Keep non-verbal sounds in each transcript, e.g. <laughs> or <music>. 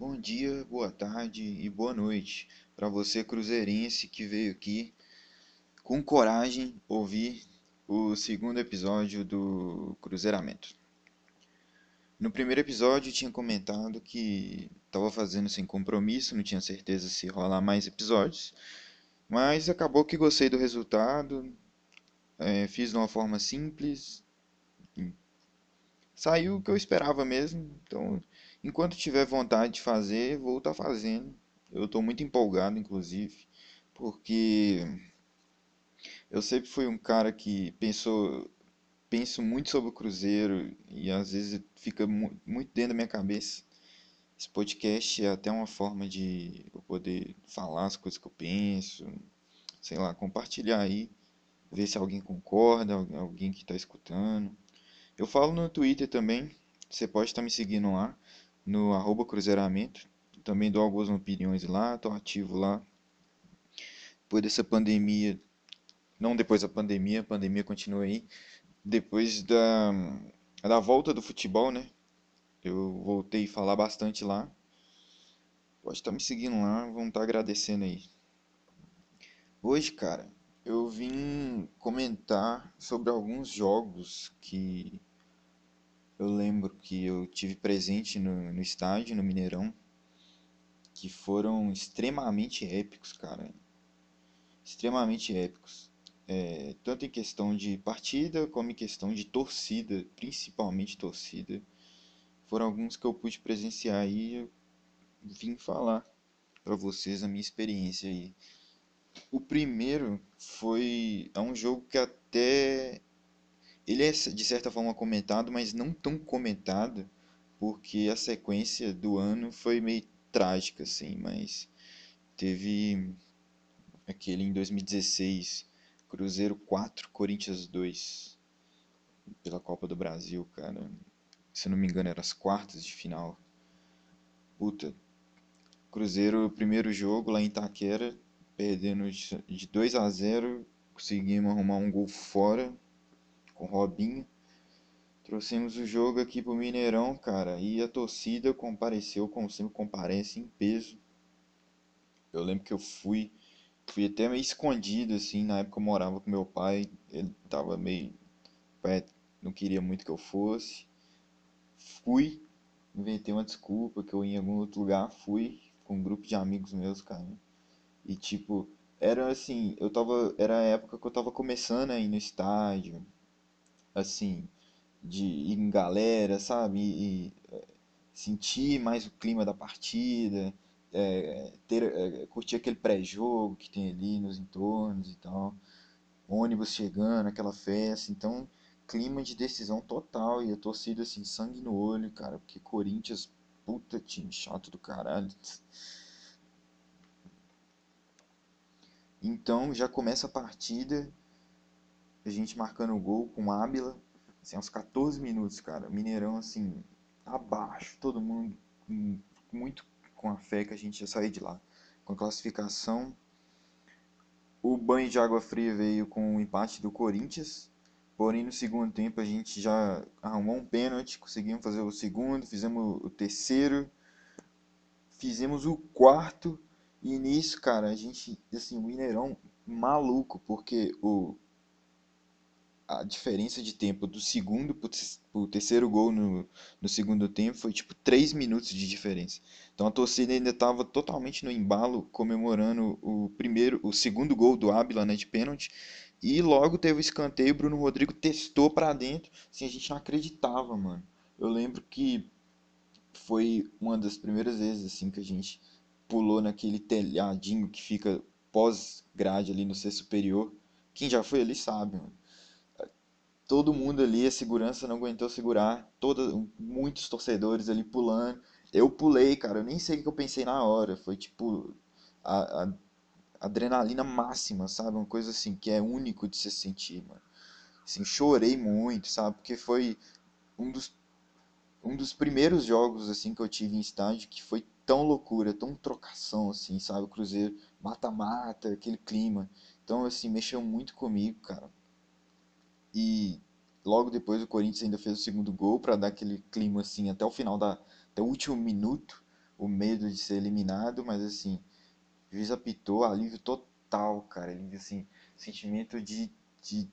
Bom dia, boa tarde e boa noite para você cruzeirense que veio aqui com coragem ouvir o segundo episódio do Cruzeiramento. No primeiro episódio tinha comentado que estava fazendo sem compromisso, não tinha certeza se rolar mais episódios, mas acabou que gostei do resultado, é, fiz de uma forma simples, saiu o que eu esperava mesmo, então Enquanto tiver vontade de fazer, vou estar tá fazendo. Eu estou muito empolgado, inclusive, porque eu sempre fui um cara que pensou, penso muito sobre o Cruzeiro e às vezes fica muito dentro da minha cabeça. Esse podcast é até uma forma de eu poder falar as coisas que eu penso, sei lá, compartilhar aí, ver se alguém concorda, alguém que está escutando. Eu falo no Twitter também, você pode estar tá me seguindo lá no arroba cruzeiramento. Também dou algumas opiniões lá, estou ativo lá. Depois dessa pandemia, não depois da pandemia, a pandemia continua aí. Depois da, da volta do futebol, né? Eu voltei a falar bastante lá. Pode estar me seguindo lá, vão estar agradecendo aí. Hoje, cara, eu vim comentar sobre alguns jogos que eu lembro que eu tive presente no, no estádio, no Mineirão, que foram extremamente épicos, cara. Extremamente épicos. É, tanto em questão de partida como em questão de torcida, principalmente torcida. Foram alguns que eu pude presenciar e eu vim falar para vocês a minha experiência aí. O primeiro foi é um jogo que até ele é de certa forma comentado, mas não tão comentado, porque a sequência do ano foi meio trágica, assim, mas teve aquele em 2016, Cruzeiro 4, Corinthians 2, pela Copa do Brasil, cara. Se não me engano, eram as quartas de final. Puta, Cruzeiro, primeiro jogo lá em Itaquera, perdendo de 2 a 0, conseguimos arrumar um gol fora com Robinho. Trouxemos o jogo aqui pro Mineirão, cara, e a torcida compareceu como sempre comparece em peso. Eu lembro que eu fui, fui até meio escondido assim, na época eu morava com meu pai, ele tava meio não queria muito que eu fosse. Fui, inventei uma desculpa que eu ia em algum outro lugar, fui com um grupo de amigos meus, cara. E tipo, era assim, eu tava, era a época que eu tava começando aí no estádio, assim, de ir em galera, sabe? E, e é, sentir mais o clima da partida, é, ter, é, curtir aquele pré-jogo que tem ali nos entornos e tal, ônibus chegando, aquela festa, então clima de decisão total. E a torcida assim, sangue no olho, cara, porque Corinthians, puta time chato do caralho. Então já começa a partida a gente marcando o gol com Ábila, assim, aos 14 minutos, cara. Mineirão, assim, abaixo, todo mundo muito com a fé que a gente ia sair de lá. Com a classificação, o banho de água fria veio com o empate do Corinthians, porém no segundo tempo a gente já arrumou um pênalti, conseguimos fazer o segundo, fizemos o terceiro, fizemos o quarto, e nisso, cara, a gente, assim, o Mineirão maluco, porque o a diferença de tempo do segundo para o terceiro gol no, no segundo tempo foi tipo 3 minutos de diferença. Então a torcida ainda estava totalmente no embalo, comemorando o primeiro, o segundo gol do Ábila né, de pênalti. E logo teve o escanteio, Bruno Rodrigo testou para dentro. Assim, a gente não acreditava, mano. Eu lembro que foi uma das primeiras vezes assim que a gente pulou naquele telhadinho que fica pós-grade ali no ser superior. Quem já foi ali sabe, mano todo mundo ali, a segurança não aguentou segurar, toda, muitos torcedores ali pulando. Eu pulei, cara, eu nem sei o que eu pensei na hora. Foi tipo a, a adrenalina máxima, sabe? Uma coisa assim que é único de se sentir, mano. Assim, chorei muito, sabe? Porque foi um dos um dos primeiros jogos assim que eu tive em estádio que foi tão loucura, tão trocação assim, sabe? O Cruzeiro mata-mata, aquele clima. Então assim, mexeu muito comigo, cara. E logo depois o Corinthians ainda fez o segundo gol para dar aquele clima assim até o final da até o último minuto. o medo de ser eliminado, mas assim, o juiz apitou, alívio total, cara. Alívio, assim, sentimento de, de.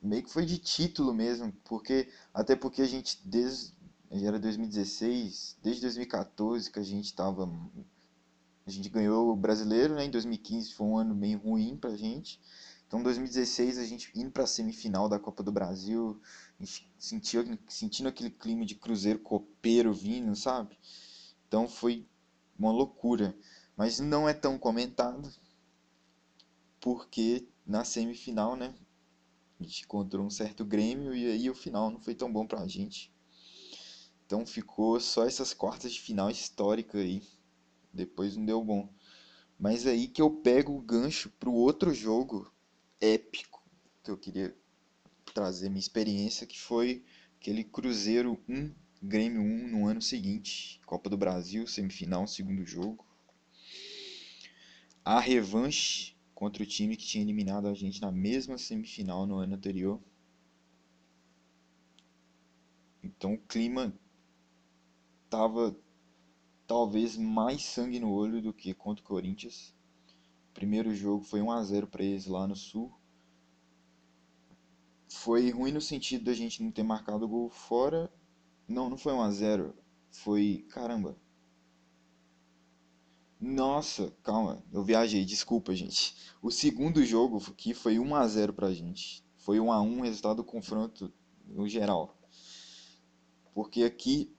Meio que foi de título mesmo, porque. Até porque a gente, desde. Era 2016, desde 2014 que a gente tava. A gente ganhou o brasileiro, né? Em 2015 foi um ano meio ruim pra gente. Então, 2016, a gente indo para a semifinal da Copa do Brasil, sentiu, sentindo aquele clima de cruzeiro copeiro vindo, sabe? Então, foi uma loucura. Mas não é tão comentado, porque na semifinal, né? A gente encontrou um certo Grêmio e aí o final não foi tão bom pra gente. Então ficou só essas quartas de final histórica aí. Depois não deu bom. Mas aí que eu pego o gancho pro outro jogo épico que eu queria trazer minha experiência, que foi aquele Cruzeiro 1, Grêmio 1 no ano seguinte, Copa do Brasil, semifinal, segundo jogo. A revanche contra o time que tinha eliminado a gente na mesma semifinal no ano anterior. Então o clima tava talvez mais sangue no olho do que contra o Corinthians primeiro jogo foi 1 a 0 para eles lá no Sul. Foi ruim no sentido da gente não ter marcado o gol fora. Não, não foi 1 a 0. Foi, caramba. Nossa, calma, eu viajei, desculpa, gente. O segundo jogo aqui foi 1 a 0 pra gente. Foi 1 a 1 resultado do confronto no geral. Porque aqui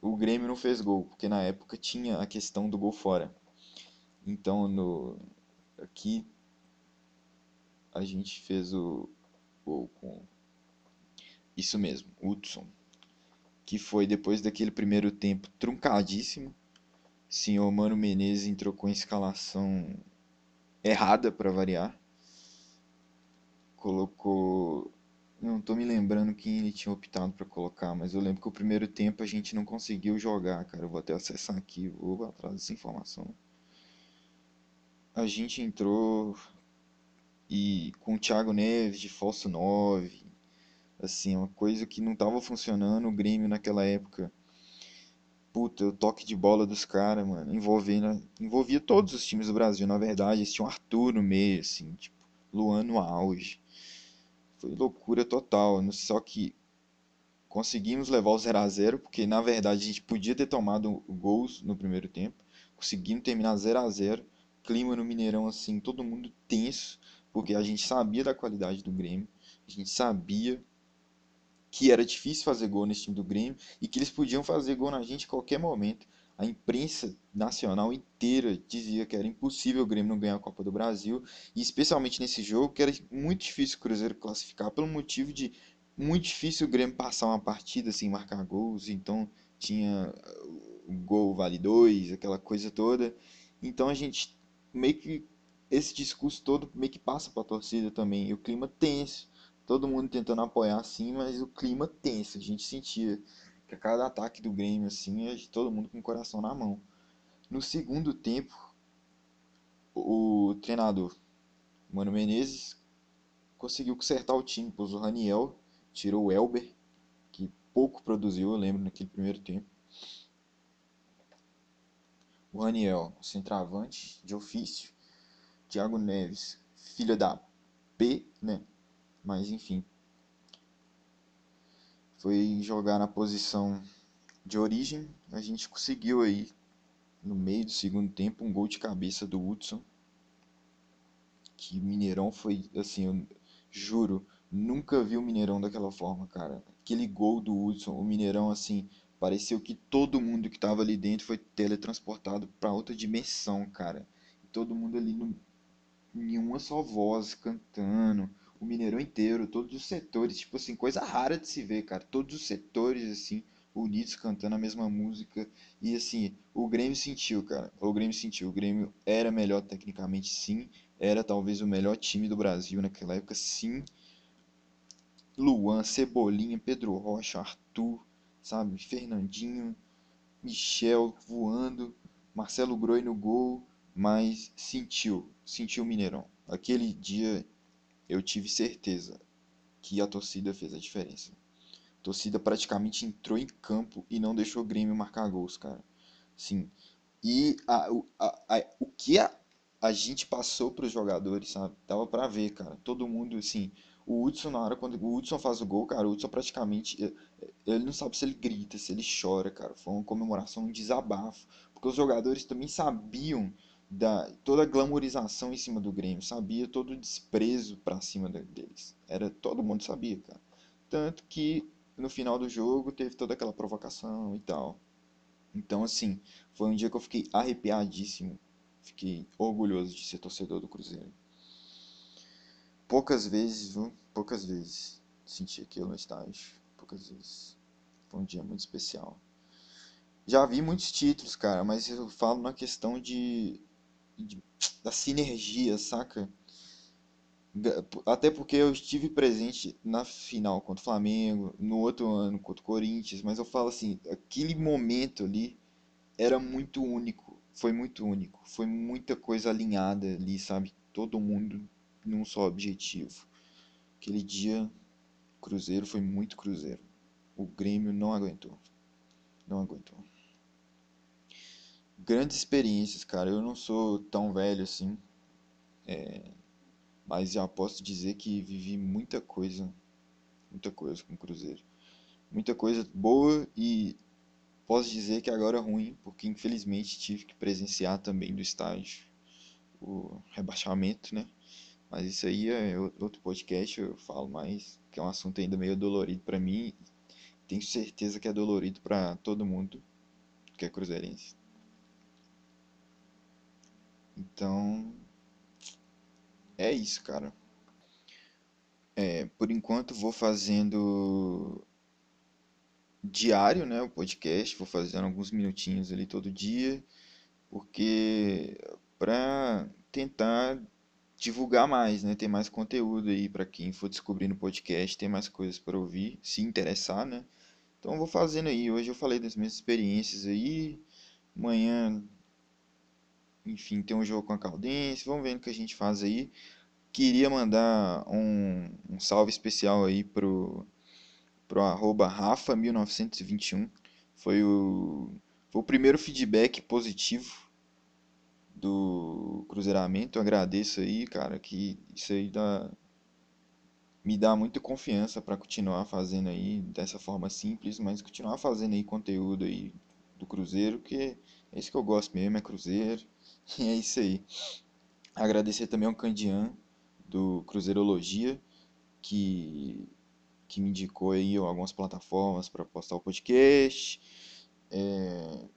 o Grêmio não fez gol, porque na época tinha a questão do gol fora. Então no Aqui a gente fez o gol com isso mesmo, Hudson, que foi depois daquele primeiro tempo truncadíssimo. Senhor Mano Menezes entrou com a escalação errada para variar. Colocou não tô me lembrando quem ele tinha optado para colocar, mas eu lembro que o primeiro tempo a gente não conseguiu jogar, cara. Eu vou até acessar aqui, vou atrás dessa informação a gente entrou e com o Thiago Neves de falso 9, assim, uma coisa que não estava funcionando o Grêmio naquela época. Puta, o toque de bola dos caras, mano, envolvendo, envolvia todos os times do Brasil, na verdade, eles tinham Arthur no meio, assim, tipo, Luan no auge. Foi loucura total, só que conseguimos levar o 0 a 0 porque na verdade a gente podia ter tomado gols no primeiro tempo, conseguimos terminar 0 a 0 clima no Mineirão assim, todo mundo tenso, porque a gente sabia da qualidade do Grêmio, a gente sabia que era difícil fazer gol nesse time do Grêmio e que eles podiam fazer gol na gente a qualquer momento. A imprensa nacional inteira dizia que era impossível o Grêmio não ganhar a Copa do Brasil, e especialmente nesse jogo, que era muito difícil o Cruzeiro classificar, pelo motivo de muito difícil o Grêmio passar uma partida sem marcar gols, então tinha o gol vale dois, aquela coisa toda. Então a gente meio que esse discurso todo meio que passa para a torcida também. E o clima tenso. Todo mundo tentando apoiar assim, mas o clima tenso. A gente sentia que a cada ataque do Grêmio assim, todo mundo com o coração na mão. No segundo tempo, o treinador Mano Menezes conseguiu consertar o time, pôs o Raniel, tirou o Elber, que pouco produziu, eu lembro, naquele primeiro tempo o Raniel, centroavante de ofício, Thiago Neves, filha da P, né? Mas enfim, foi jogar na posição de origem. A gente conseguiu aí no meio do segundo tempo um gol de cabeça do Hudson. Que Mineirão foi assim, eu juro, nunca vi o Mineirão daquela forma, cara. Aquele gol do Hudson, o Mineirão assim, Pareceu que todo mundo que estava ali dentro foi teletransportado para outra dimensão, cara. Todo mundo ali no, em uma só voz, cantando. O Mineirão inteiro, todos os setores, tipo assim, coisa rara de se ver, cara. Todos os setores, assim, unidos cantando a mesma música. E assim, o Grêmio sentiu, cara. O Grêmio sentiu. O Grêmio era melhor tecnicamente, sim. Era talvez o melhor time do Brasil naquela época, sim. Luan, Cebolinha, Pedro Rocha, Arthur, sabe? Fernandinho, Michel voando, Marcelo Groi no gol, mas sentiu, sentiu o Mineirão. Aquele dia eu tive certeza que a torcida fez a diferença. A torcida praticamente entrou em campo e não deixou o Grêmio marcar gols, cara. Sim. E a, a, a- o que a, gente passou para os jogadores, sabe? Dava pra ver, cara. Todo mundo, assim. O Hudson, na hora quando o Hudson faz o gol, cara, o Hudson praticamente. eh, eh, Ele não sabe se ele grita, se ele chora, cara. Foi uma comemoração, um desabafo. Porque os jogadores também sabiam da toda a glamorização em cima do Grêmio, sabia todo o desprezo pra cima de- deles. Era, todo mundo sabia, cara. Tanto que no final do jogo teve toda aquela provocação e tal. Então, assim, foi um dia que eu fiquei arrepiadíssimo. Fiquei orgulhoso de ser torcedor do Cruzeiro. Poucas vezes, viu? Poucas vezes senti aquilo no estádio. Poucas vezes. Foi um dia muito especial. Já vi muitos títulos, cara, mas eu falo na questão de, de- da sinergia, saca? Até porque eu estive presente na final contra o Flamengo, no outro ano contra o Corinthians, mas eu falo assim, aquele momento ali era muito único, foi muito único, foi muita coisa alinhada ali, sabe? Todo mundo num só objetivo. Aquele dia, Cruzeiro foi muito Cruzeiro. O Grêmio não aguentou, não aguentou. Grandes experiências, cara. Eu não sou tão velho assim, mas já posso dizer que vivi muita coisa, muita coisa com o Cruzeiro. Muita coisa boa e posso dizer que agora é ruim, porque infelizmente tive que presenciar também do estádio o rebaixamento, né? Mas isso aí é outro podcast, eu falo mais, que é um assunto ainda meio dolorido pra mim. Tenho certeza que é dolorido pra todo mundo que é cruzeirense. Então, é isso, cara. É, por enquanto vou fazendo diário, né, o podcast, vou fazendo alguns minutinhos ali todo dia, porque pra tentar divulgar mais, né, ter mais conteúdo aí pra quem for descobrindo o podcast, ter mais coisas para ouvir, se interessar, né? Então vou fazendo aí. Hoje eu falei das minhas experiências aí. Amanhã, enfim, tem um jogo com a Caldense. Vamos vendo o que a gente faz aí. Queria mandar um, um salve especial aí pro, pro arroba Rafa1921. Foi o, foi o primeiro feedback positivo do Cruzeiramento. Eu agradeço aí, cara, que isso aí dá, me dá muita confiança para continuar fazendo aí dessa forma simples, mas continuar fazendo aí conteúdo aí do Cruzeiro, que é isso que eu gosto mesmo, é Cruzeiro. <laughs> E é isso aí. Agradecer também ao Candian do Cruzeirologia, que que me indicou aí algumas plataformas para postar o podcast. É,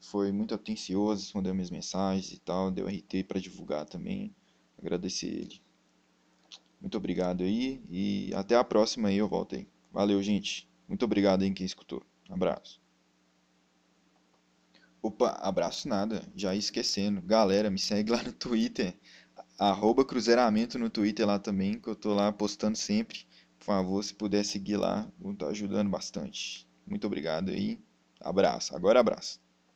foi muito atencioso, respondeu minhas mensagens e tal, deu RT para divulgar também. Agradecer ele. Muito obrigado aí e até a próxima aí eu volto aí. Valeu, gente. Muito obrigado aí quem escutou. Abraço. Opa, abraço nada, já ia esquecendo. Galera, me segue lá no Twitter, arroba Cruzeiramento no Twitter lá também, que eu tô lá postando sempre. Por favor, se puder seguir lá, vou estar ajudando bastante. Muito obrigado aí. Abraço. Agora abraço.